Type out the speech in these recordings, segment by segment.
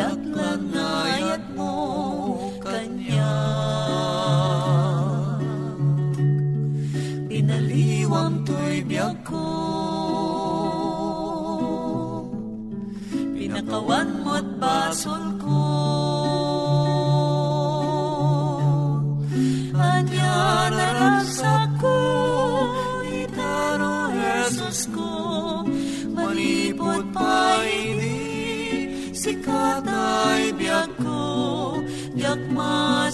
Ngayat mo Kanya. Pinaliwang to'y biyag ko. Pinakawan mo't basol ko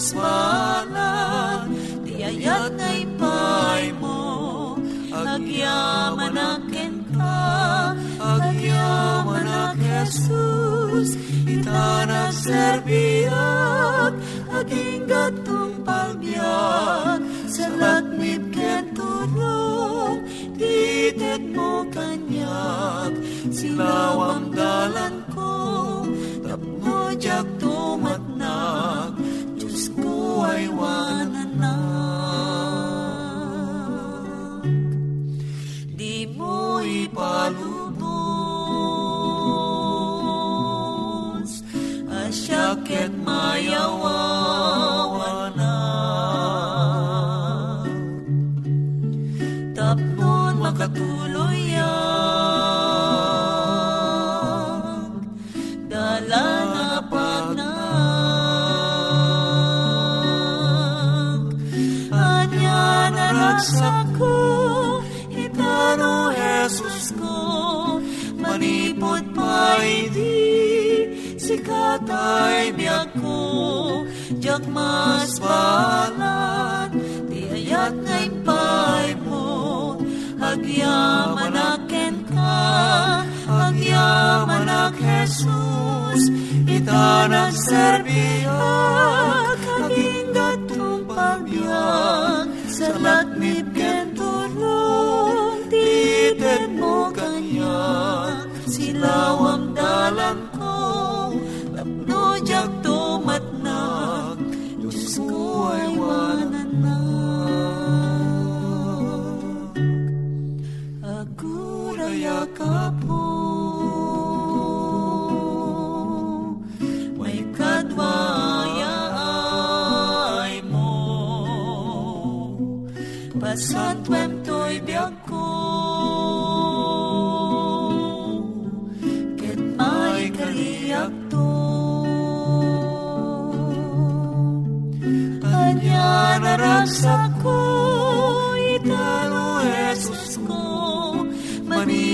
mas balan Di ayat na ipay mo. Agyaman akin ka Agyaman ak Jesus Itanak serbiak Aging gatong palbiak Sa lakmit ken turong Titet mo kanyak Silawang serbiak Aging gatong pagbiak Sa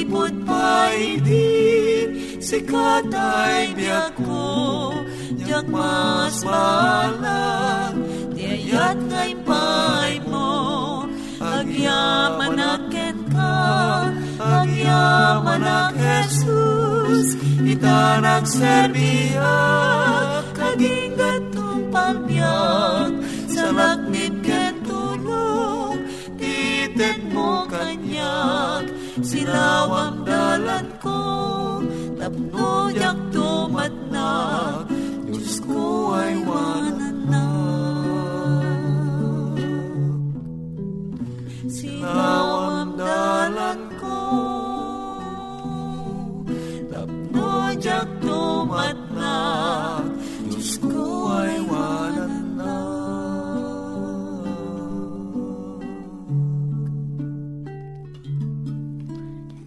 manipod pa idi, sikat ay biyag ko, diyak mas balag, diayat ngay pay mo, agyaman aken ka, agyaman ak Jesus, ita nagserbiyak, kaging gatong pagbiyak, sa laknit ken tulong, titet mo kanyak, silawang dalan ko, tapno yak tumat na, Diyos ko ay wanan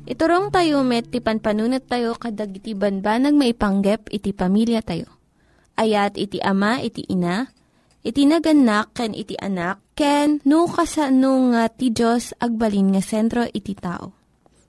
Iturong tayo met, ti panpanunat tayo kadag iti banbanag maipanggep iti pamilya tayo. Ayat iti ama, iti ina, iti naganak, ken iti anak, ken no kasano nga ti Diyos agbalin nga sentro iti tao.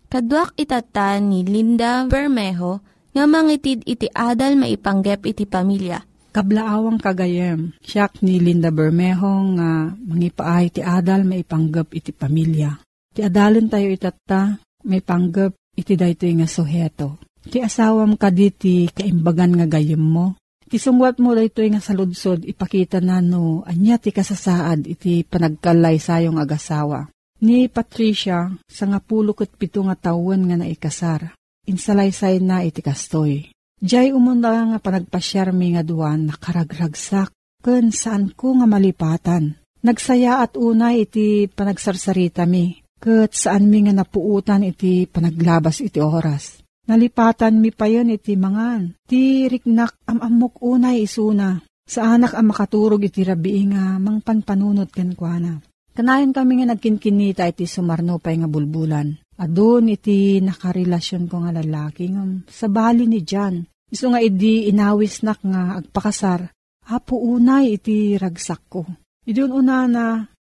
Kaduak itata ni Linda Bermejo nga mangitid iti adal maipanggep iti pamilya. Kablaawang kagayem, siyak ni Linda Bermejo nga mangipaay ti adal maipanggap iti pamilya. Ti adalon tayo itata, may panggap iti daytoy nga suheto. Ti asawam kaditi kaimbagan nga gayem mo. Ti sungwat mo daytoy nga saludsod ipakita na no anya ti kasasaad iti panagkalay sayong agasawa. Ni Patricia sa nga pulo ket pito nga tawen nga naikasar. Insalaysay na iti kastoy. Diyay umunda nga panagpasyarmi nga duwan nakaragragsak ken saan ko nga malipatan. Nagsaya at unay iti panagsarsarita mi, ket saan mi nga napuutan iti panaglabas iti oras. Nalipatan mi pa yun iti mangan. Ti riknak amamok unay isuna. Sa anak ang makaturog iti rabi nga mangpanpanunot ken kuana. Kanayon kami nga nagkinkinita iti sumarno pa nga bulbulan. Adun iti nakarelasyon ko nga lalaki nga sa bali ni Jan. Iso nga idi inawis nak nga agpakasar. Apo unay iti ragsak ko. Idun una na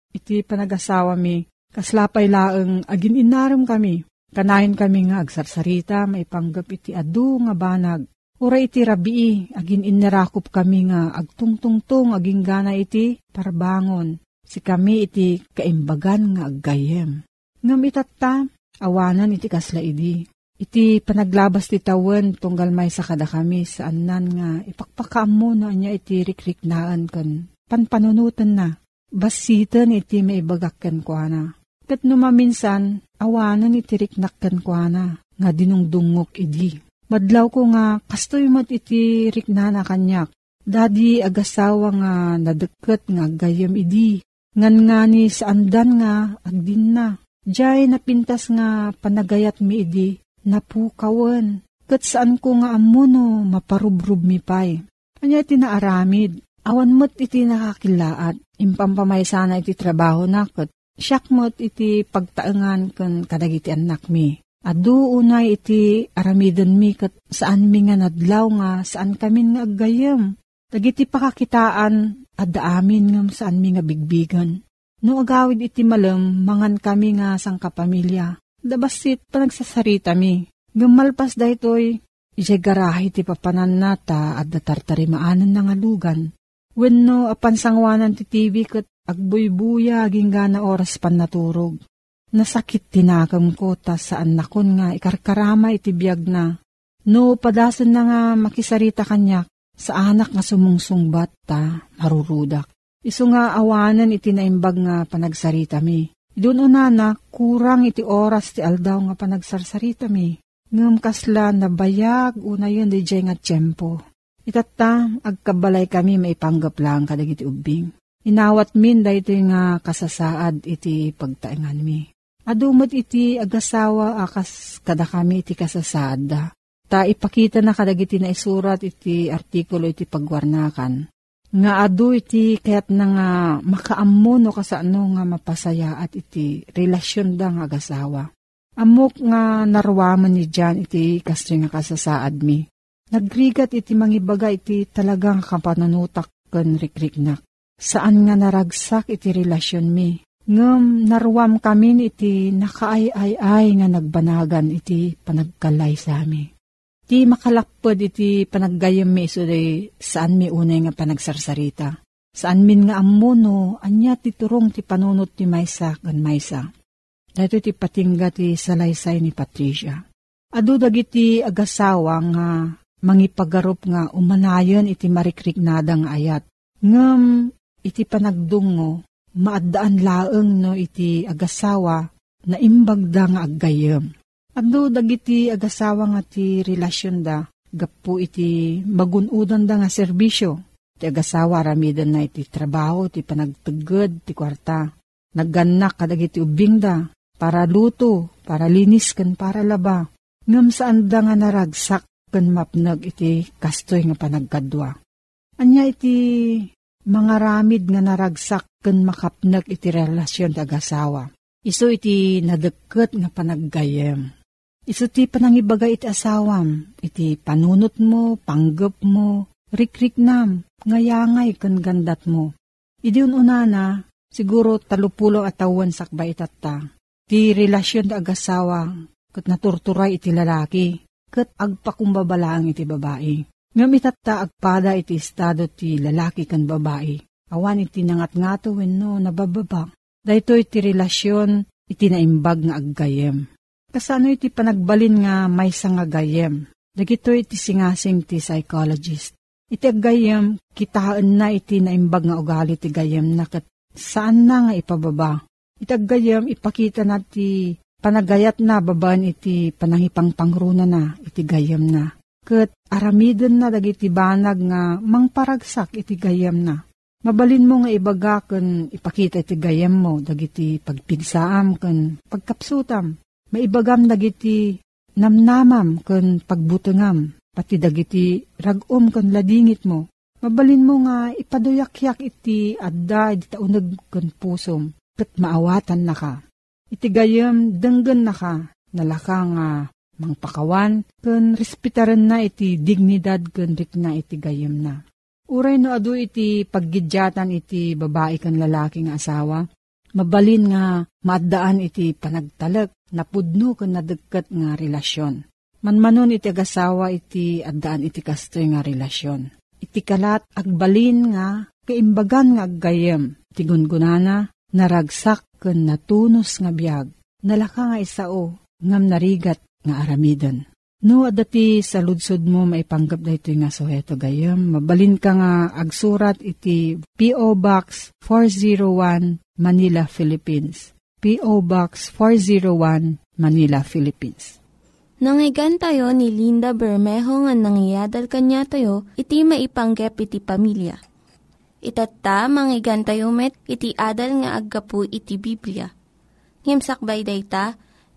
iti panagasawa mi. Kaslapay laeng agin inaram kami. Kanayon kami nga agsarsarita maipanggap iti adu nga banag. Ura iti rabii, agin inarakop kami nga agtungtungtong aging gana iti parbangon. Si kami iti kaimbagan nga aggayem. Ngam itatta, awanan iti kasla idi. Iti panaglabas ti tawen tunggal may sa kada kami saan nan nga ipakpakaam mo na niya iti rikriknaan kan panpanunutan na. Basitan iti maibagakkan ko na. Kat numaminsan, awanan iti riknakkan ko na nga dinungdungok idi. Madlaw ko nga kastoy mat iti riknana kanyak. Dadi agasawa nga nadeket nga gayam idi. Ngan nga ni saandan nga agdin na. Diyay napintas nga panagayat mi idi, napukawan. Kat saan ko nga amuno maparubrub mi pay. Anya iti naaramid, awan mo't iti nakakilaat, impampamay sana iti trabaho na kat siyak mo't iti pagtaengan kan kadagiti anak mi. Adu unay iti aramidon mi kat saan mi nga nadlaw nga saan kami nga aggayam. Dagiti pakakitaan adda amin ngam saan mi nga bigbigan. No agawid iti malam, mangan kami nga sang kapamilya. Dabasit panagsasarita mi. Gumalpas daytoy, ijay garahe ti papanan nata at datartarimaanan na nga lugan. Wenno apan sangwanan ti TV kat agbuybuya aging gana oras pan naturog. Nasakit tinakam ko ta saan nakon nga ikarkarama iti biyag na. No padasan na nga makisarita kanyak sa anak nga sumungsungbat ta marurudak. Isu nga awanan iti naimbag nga panagsarita mi. Doon una na, kurang iti oras ti aldaw nga panagsarsarita mi. Ngam kasla na bayag una yun di nga tiyempo. Itata, agkabalay kami maipanggap lang kadag iti ubing. Inawat min da ito nga kasasaad iti pagtaingan mi. Adumot iti agasawa akas kada kami iti kasasaad da. Ta ipakita na kadag iti na isurat iti artikulo iti pagwarnakan Nga adu iti kayat na nga makaammo no kasano nga mapasaya at iti relasyon da nga agasawa. Amok nga narwaman ni Jan iti kasto nga kasasaad mi. Nagrigat iti mangibaga iti talagang kapananutak ken rikriknak. Saan nga naragsak iti relasyon mi. Ngem narwam kami iti nakaay-ay-ay nga nagbanagan iti panagkalay sa amin. Ti makalakpod iti panaggayam mi iso saan mi unay nga panagsarsarita. Saan min nga amuno, anya ti turong ti panunot ti maysa kan maysa. Dito ti patingga ti salaysay ni Patricia. Adu dagiti agasawa nga mangipagarup nga umanayon iti marikrignada nga ayat. Ngem iti panagdungo, maadaan laeng no iti agasawa na imbagda nga aggayem. Ando dagiti agasawa nga ti relasyon da, gapu iti magunudan da nga serbisyo. Ti agasawa ramidan na iti trabaho, ti panagtagod, ti kwarta. Nagganak kadagiti ubing da, para luto, para linis kan para laba. Ngam saan da nga naragsak kan mapnag iti kastoy nga panagkadwa. Anya iti mga ramid nga naragsak kan makapnag iti relasyon ti agasawa. Iso iti nadeket nga panaggayem Isu ti panangibaga iti asawam, iti panunot mo, panggap mo, rikrik nam, ngayangay kan gandat mo. Idi unana, siguro talupulo atawan sakbay itata. Ti relasyon da agasawa, kat naturturay iti lalaki, kat agpakumbabalaang iti babae. Ngam itata agpada iti estado ti lalaki kan babae. Awan iti nangat ngato wenno nabababa. Dahito iti relasyon iti naimbag nga aggayem. Kasano iti panagbalin nga may nga gayem. Dagito iti singasing ti psychologist. Iti gayem, kitaan na iti naimbag nga ugali ti gayem na kat saan na nga ipababa. Iti gayem, ipakita na ti panagayat na babaan iti panangipang pangruna na iti gayem na. Kat aramiden na dagiti banag nga mangparagsak iti gayem na. Mabalin mo nga ibaga kan ipakita iti gayem mo, dagiti pagpigsaam kan pagkapsutam maibagam dagiti namnamam ken pagbutengam, pati dagiti ragom ken ladingit mo. Mabalin mo nga ipaduyak-yak iti adda iti taunag ken pusom, ket maawatan na ka. Iti gayam denggen na ka, nalaka nga mangpakawan, ken respetaren na iti dignidad ken rikna iti gayam na. Uray no adu iti paggidyatan iti babae kan lalaki nga asawa, mabalin nga maadaan iti panagtalag, napudno ken nadagket nga relasyon. Manmanon iti agasawa iti addaan iti kastoy nga relasyon. Iti kalat agbalin nga kaimbagan nga aggayem. Iti gungunana naragsak ken natunos nga biag. Nalaka nga isao ngam narigat nga aramidan. No, adati sa ludsod mo maipanggap na ito nga suheto gayam. Mabalin ka nga agsurat iti P.O. Box 401 Manila, Philippines. P.O. Box 401 Manila, Philippines. Nangyigan tayo ni Linda Bermejo nga nangyadal kanya tayo, iti maipanggep iti pamilya. Itatta, manggigan tayo met, iti adal nga aggapu iti Biblia. Ngimsakbay day ta,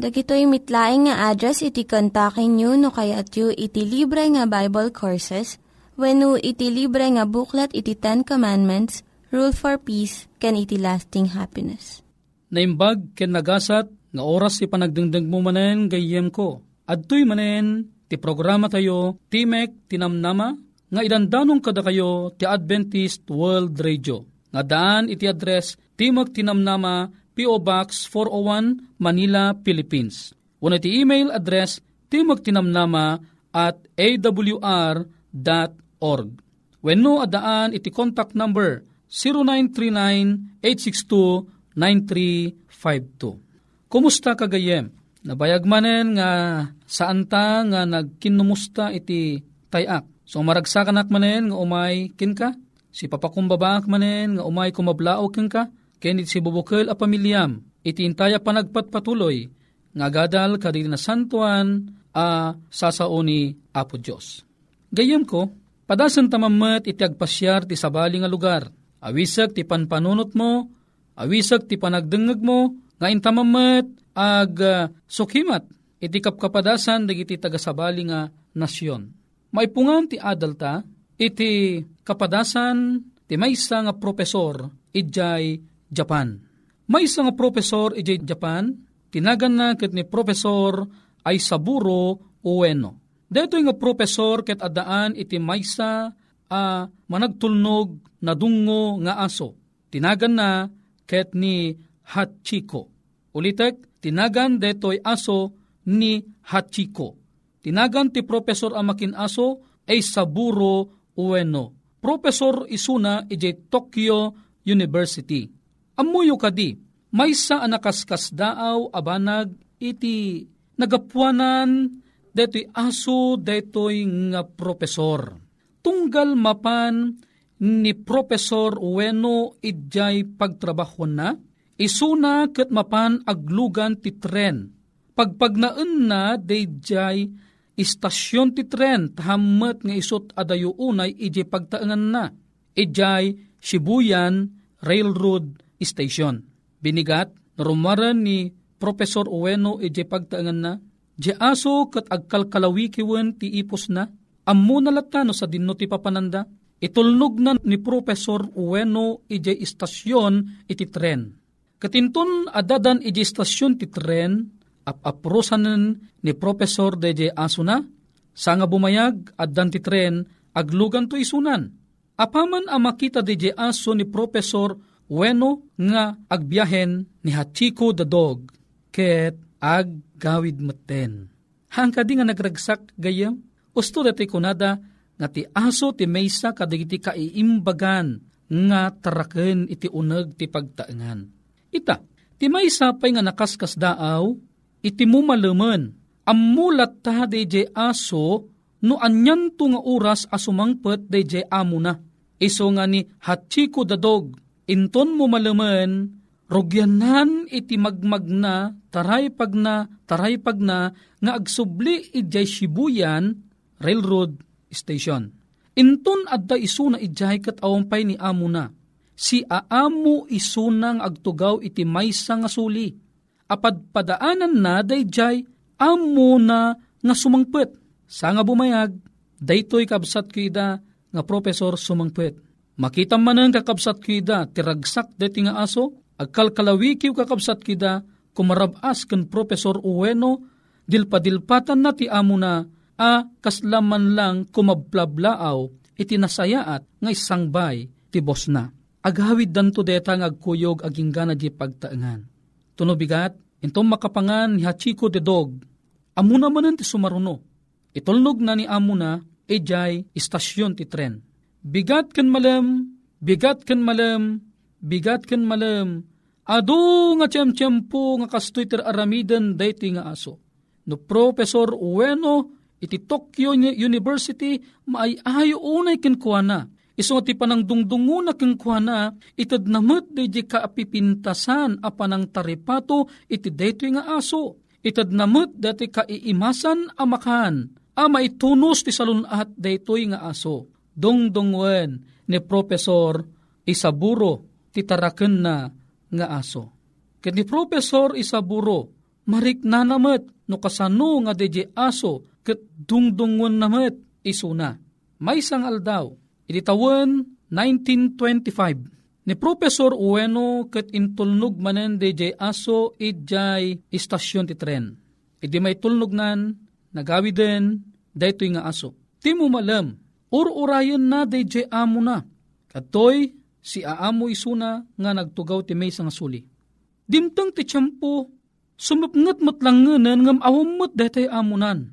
Dagitoy mitlaing nga address iti kontakin nyo no kayat yu iti libre nga Bible Courses when iti libre nga buklat iti Ten Commandments, Rule for Peace, can iti lasting happiness. Naimbag ken nagasat nga oras ti panagdengdeng mo manen gayem ko. Adtoy manen ti programa tayo Timek Tinamnama nga idandanong kada kayo ti Adventist World Radio. Nga daan iti address Timog Tinamnama P.O. Box 401 Manila, Philippines. Una iti email address timogtinamnama at awr.org. When no adaan iti contact number 0939-862-9352. Kumusta kagayem? Nabayag manen nga saan ta nga nagkinumusta iti tayak. So maragsakan manen nga umay kin ka? Si papakumbabaak manen nga umay kumablao keng ka, kenit si bubukil a pamilyam, iti intaya panagpatpatuloy, nga gadal kadili na santuan a sasaoni Apo Diyos. Gayem ko, padasan tamamat iti agpasyar ti sabali nga lugar, awisag ti panpanunot mo, awisag ti panagdengeg mo, nga intamamat ag uh, sukimat iti kapkapadasan dagiti tagasabali nga nasyon. Maipungan ti adalta, iti kapadasan ti maysa nga profesor ijay Japan. Maysa nga profesor ijay Japan, tinagan na ket ni profesor ay Saburo Ueno. Dito nga profesor ket adaan iti maysa a managtulnog na dungo nga aso. Tinagan na ket ni Hachiko. Ulitek, tinagan detoy aso ni Hachiko. Tinagan ti profesor amakin aso ay Saburo Ueno. Profesor isuna ije Tokyo University. Amuyo kadi, may sa anakaskas daaw abanag iti nagapuanan detoy aso detoy nga profesor. Tunggal mapan ni Profesor Ueno idjay pagtrabaho na, isuna ket mapan aglugan ti tren. Pagpagnaan na dayjay istasyon ti tren tahammet nga isot adayo unay ije pagtaengan na. Ijay Shibuyan Railroad Station. Binigat, narumaran ni Profesor Ueno ije pagtaengan na, Di aso kat agkalkalawikiwen ti ipos na, ammo nalatano sa dinno ti papananda, itulnog na ni Profesor Ueno ije istasyon iti tren. Katinton adadan ije istasyon ti tren, apaprosanen ni Profesor deje aso na, sa nga bumayag addan ti tren, aglugan to isunan. Apaman ang makita deje aso ni Profesor Ueno nga agbiyahen ni Hachiko the dog, ket ag gawid maten. Hangka di nga nagragsak gayam, usto dati kunada nga ti aso ti maysa kadagiti kaiimbagan nga taraken iti uneg ti pagtaengan. Ita, ti maysa pay nga nakaskas daaw, iti mumalemen, amulat ta deje aso no anyan to nga oras asumangpet deje amo na. Iso nga ni Hachiko the dog, inton mo malaman, rogyanan iti magmagna, taray pag na, taray pag na, nga agsubli ijay Shibuyan Railroad Station. Inton adda isuna ijay kat awampay ni amo na. Si aamu isunang agtugaw iti maysa nga suli. Apad padaanan na dayjay amo na nga sumangpet. Sa nga bumayag, daytoy kabsat kida nga profesor sumangpet. Makita man ang kakabsat kida, tiragsak deti nga aso, agkalkalawikiw kakabsat kida, kumarabas ken profesor Ueno, dilpadilpatan na ti amo na, a kaslaman lang kumablablaaw, iti nasayaat nga isangbay ti bos na. Aghawid danto deta nga agkuyog aging gana di pagtaengan. Tunubigat, intom makapangan ni Hachiko de Dog, amo naman ti sumaruno. Itulnog na ni amo na, ejay istasyon ti tren bigat ken malem, bigat ken malem, bigat ken malem, adu nga tiyem-tiyempo nga kastoy ter aramiden dayti nga aso. No Professor Ueno, iti Tokyo University, maayayo unay ken kuana. Iso ti panang dungdungo na ken kuana, itad namut di kaapipintasan apanang taripato iti daytoy nga aso. Itad namut dati kaiimasan amakan, ama itunos ti salunat daytoy nga aso dongdongwen ni Profesor Isaburo titaraken na nga aso. Ket ni Profesor Isaburo, marik na namet no kasano nga deje aso ket dungdungwen namet isuna. May sang aldaw, iti tawen 1925, ni Profesor Ueno ket intulnog manen deje aso idjay istasyon ti tren. Idi may tulnog nan, nagawi den, daytoy nga aso. Ti malam, Ur-urayon na DJ amo na. Katoy si aamo isuna nga nagtugaw ti may nga suli. Dimtang ti tiyempo, sumupngat matlanganan ngam awamot detay amunan.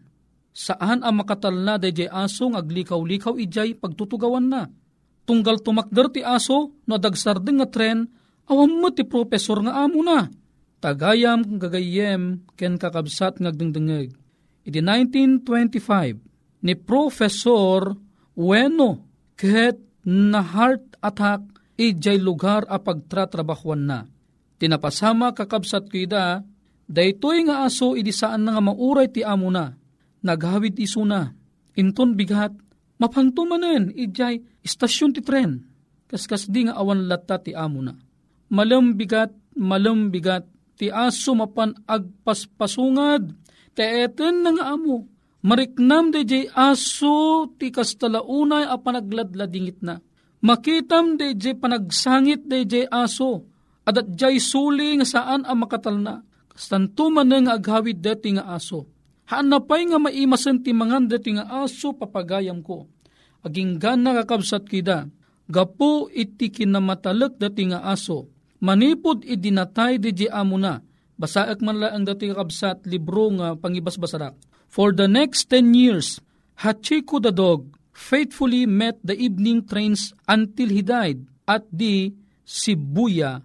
Saan ang makatal na DJ aso aglikaw-likaw ijay pagtutugawan na. Tunggal tumakder ti aso no dagsardeng nga tren, awamot ti profesor nga amo na. Tagayam gagayem ken kakabsat ngagdengdengeg. Iti 1925, ni Professor Bueno, ket na heart attack ijay lugar a pagtratrabahuan na. Tinapasama kakabsat ko ida, daytoy nga aso idi saan nga mauray ti amo na, naghawid iso na, inton bigat, mapantumanen ijay istasyon ti tren, kaskas di nga awan latta ti amo na. Malam bigat, malam bigat, ti aso mapan agpaspasungad, te eten nga amo, mariknam de jay aso ti kastalaunay a panagladladingit na. Makitam de jay panagsangit de jay aso, adat jay suli nga saan ang makatalna. Kastanto man nga aghawid deti nga aso. Haan na pa'y nga maimasan ti mangan deti nga aso papagayam ko. Aging gana kakabsat kida, gapo iti kinamatalak dati nga aso, manipod idinatay di di amo na, basaak man lang ang dati kakabsat libro nga pangibasbasarak. For the next ten years, Hachiko the dog faithfully met the evening trains until he died at the Shibuya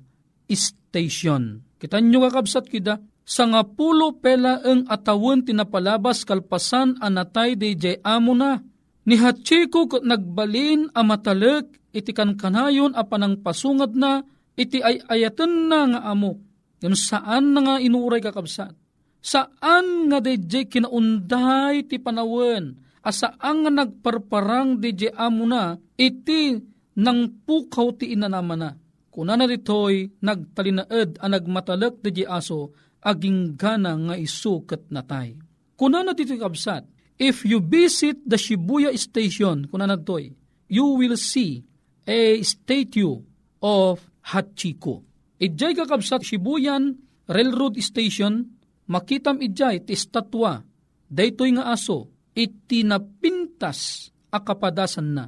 Station. Kita nyo kakabsat kida, sa nga pulo pela ang atawon tinapalabas kalpasan anatay de jay amo na. Ni Hachiko nagbalin a matalek iti kan kanayon a panang pasungad na iti ay ayatan na nga amo. Yung saan na nga inuray kakabsat. Saan nga DJ kinaunday ti panawen, asaan nga nagparparang DJ amo na, iti nang pukaw ti inanaman na. Kuna na ditoy nagtalinaed a nagmatalak DJ aso, aging gana nga isukat natay. Kuna na ditoy kabsat, if you visit the Shibuya station, kuna na ditoy, you will see a statue of Hachiko. Ijay kakabsat Shibuyan Railroad Station, makitam ijay ti estatwa, daytoy nga aso, iti napintas akapadasan na.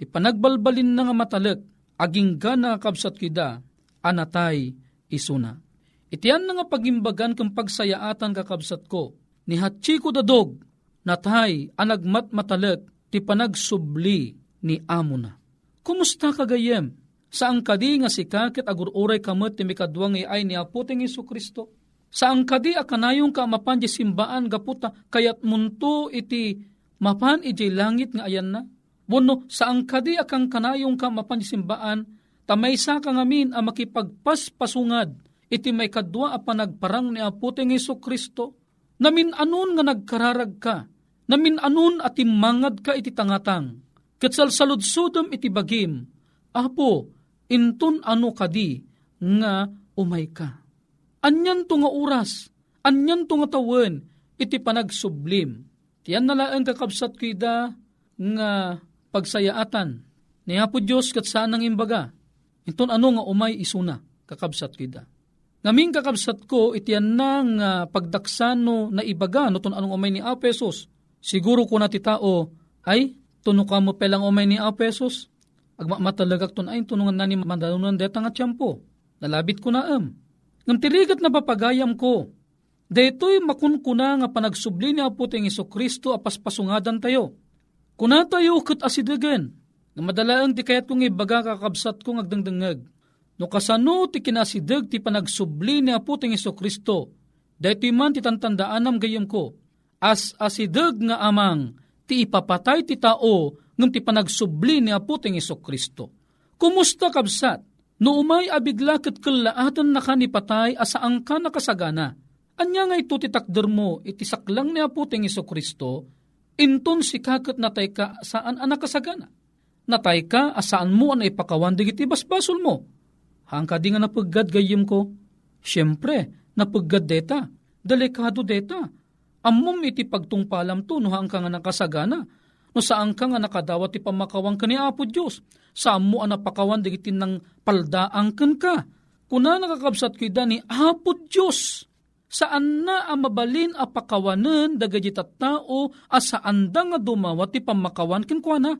Ti panagbalbalin na nga matalek, aging gana kabsat kida, anatay isuna. Itiyan na nga pagimbagan kang pagsayaatan kakabsat ko, ni Hachiko dadog, natay anagmat matalek, ti panagsubli ni amo na. Kumusta kagayem? Saan kadi nga si kakit agururay kamot ti mikadwang ay ni aputing Isu Kristo? Saan kadi akanayong ka mapan di simbaan gaputa kayat munto iti mapan iti langit nga ayan na? Buno, saan kadi akang kanayong ka mapan di simbaan tamay sa kangamin a makipagpaspasungad iti may kadwa a panagparang ni aputing Isu Kristo? Namin anon nga nagkararag ka? Namin anon at imangad ka iti tangatang? Katsalsaludsudom iti bagim, Apo, inton ano kadi nga umay ka. Anyan to nga oras, anyan to nga tawen, iti panagsublim. Tiyan nala ang kakabsat kida nga pagsayaatan. Ni Apo Diyos kat saan ang imbaga. Inton ano nga umay isuna, kakabsat kida. Ngaming kakabsat ko, itiyan na nga pagdaksano na ibaga, no ton anong umay ni Apesos. Siguro ko na ti tao, ay, tuno ka mo pelang umay ni Apesos, agmamatalaga ton ay tunungan na ni mandalunan deta nga tiyampo. Nalabit ko na am. Ngam tirigat na papagayam ko. Deto'y makunkuna nga panagsubli ni Aputing Iso Kristo apaspasungadan tayo. Kuna tayo kat asidagan. Nga madalaan ti kayat kong ibaga kakabsat kong agdangdangag. No kasano ti kinasidag ti panagsubli ni Aputing Iso Kristo. Deto'y man ti tantandaanam gayam ko. As asidag nga amang ti ipapatay ti tao ngam ti panagsubli ni Aputing Iso Kristo. Kumusta kabsat? No umay abigla kat kalaatan na kanipatay asaan ka nakasagana. Anya nga ito ti takder mo iti saklang ni Aputing Iso Kristo, inton si kakat natay ka saan ang nakasagana. Natay ka asaan mo ang ipakawan digiti basbasol mo. Hangka di nga napaggad gayim ko. Siyempre, napaggad deta. Delikado deta. Amom iti pagtungpalam to no hangka nga nakasagana no saan ka nga nakadawat ti pamakawang ka ni Apo Diyos, saan mo ang napakawan digiti ng paldaang kan ka. Kuna nakakabsat ko ni Apo Diyos, saan na ang mabalin a pakawanan dagiti tao a saan da nga dumawat ti pamakawan ken kuana.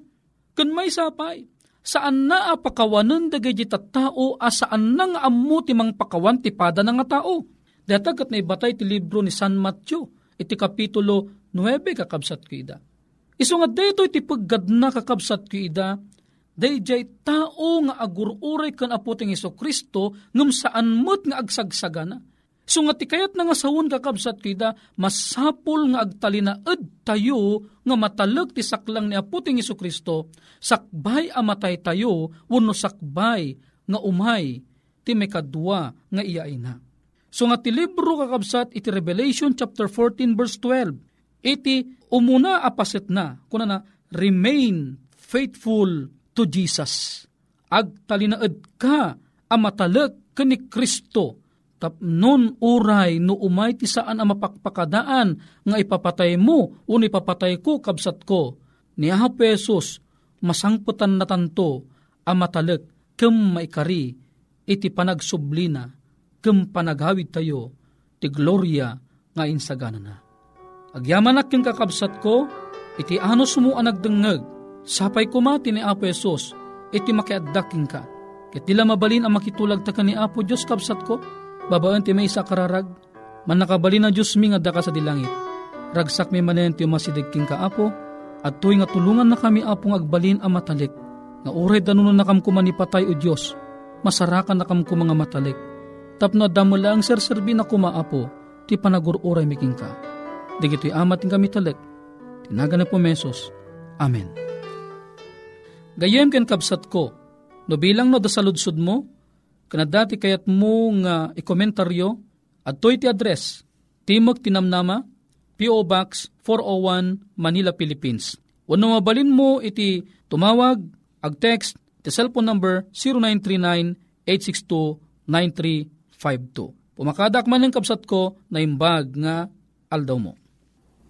Ken may sapay, saan na a pakawanan dagiti tao a saan na nga ammo ti mang pakawan ti pada nga tao. Datagat na ibatay ti libro ni San Matthew, iti kapitulo 9 kakabsat ko ida. Iso nga dayto iti paggad na kakabsat ko ida, dayjay tao nga agururay kan aputing Iso Kristo ngam saan mo't nga agsagsagana. So nga ti kayat na nga sawon kakabsat tida, masapol nga agtalinaed tayo nga matalag ti saklang ni Aputing Iso Kristo, sakbay amatay tayo, wano sakbay nga umay, ti may nga iyaay na. So nga ti libro kakabsat iti Revelation chapter 14 verse 12, iti umuna apaset na, kuna na, remain faithful to Jesus. Agtalinaed ka, amatalag ka ni Kristo, tapnon uray no umay ti saan ang mapakpakadaan nga ipapatay mo o ipapatay ko kabsat ko. Ni aha pesos masangputan na tanto ang matalag kem maikari iti panagsublina kem panaghawid tayo ti gloria nga insagana na. Agyaman ak kakabsat ko iti ano sumo nagdengeg sapay kumati ni Apo Esos iti makiaddaking ka. Kitila mabalin ang makitulag ta ni Apo Diyos kabsat ko Babaan ti may isa kararag, man nakabali na Diyos mi nga daka sa dilangit. Ragsak mi manen ti masidigking kaapo, at tuwing nga tulungan na kami apong agbalin ang matalik, nga uray danunon na kam kumanipatay o Diyos, masarakan na kam mga matalik. Tapno damo lang serserbi na kumaapo, ti panagururay miking ka. Digito'y amat ng kami talik, tinaga na po mesos. Amen. Gayem ken kabsat ko, no bilang no dasaludsod mo, Kanadati kayat mo nga ikomentaryo at to iti address Timog Tinamnama, P.O. Box 401 Manila, Philippines. Wano mabalin mo iti tumawag, ag text, iti cellphone number 0939-862-9352. Pumakadak man ng kapsat ko na imbag nga aldaw mo.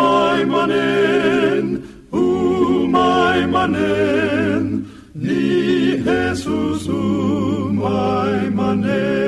maimanen, u maimanen, ni Jesus u maimanen.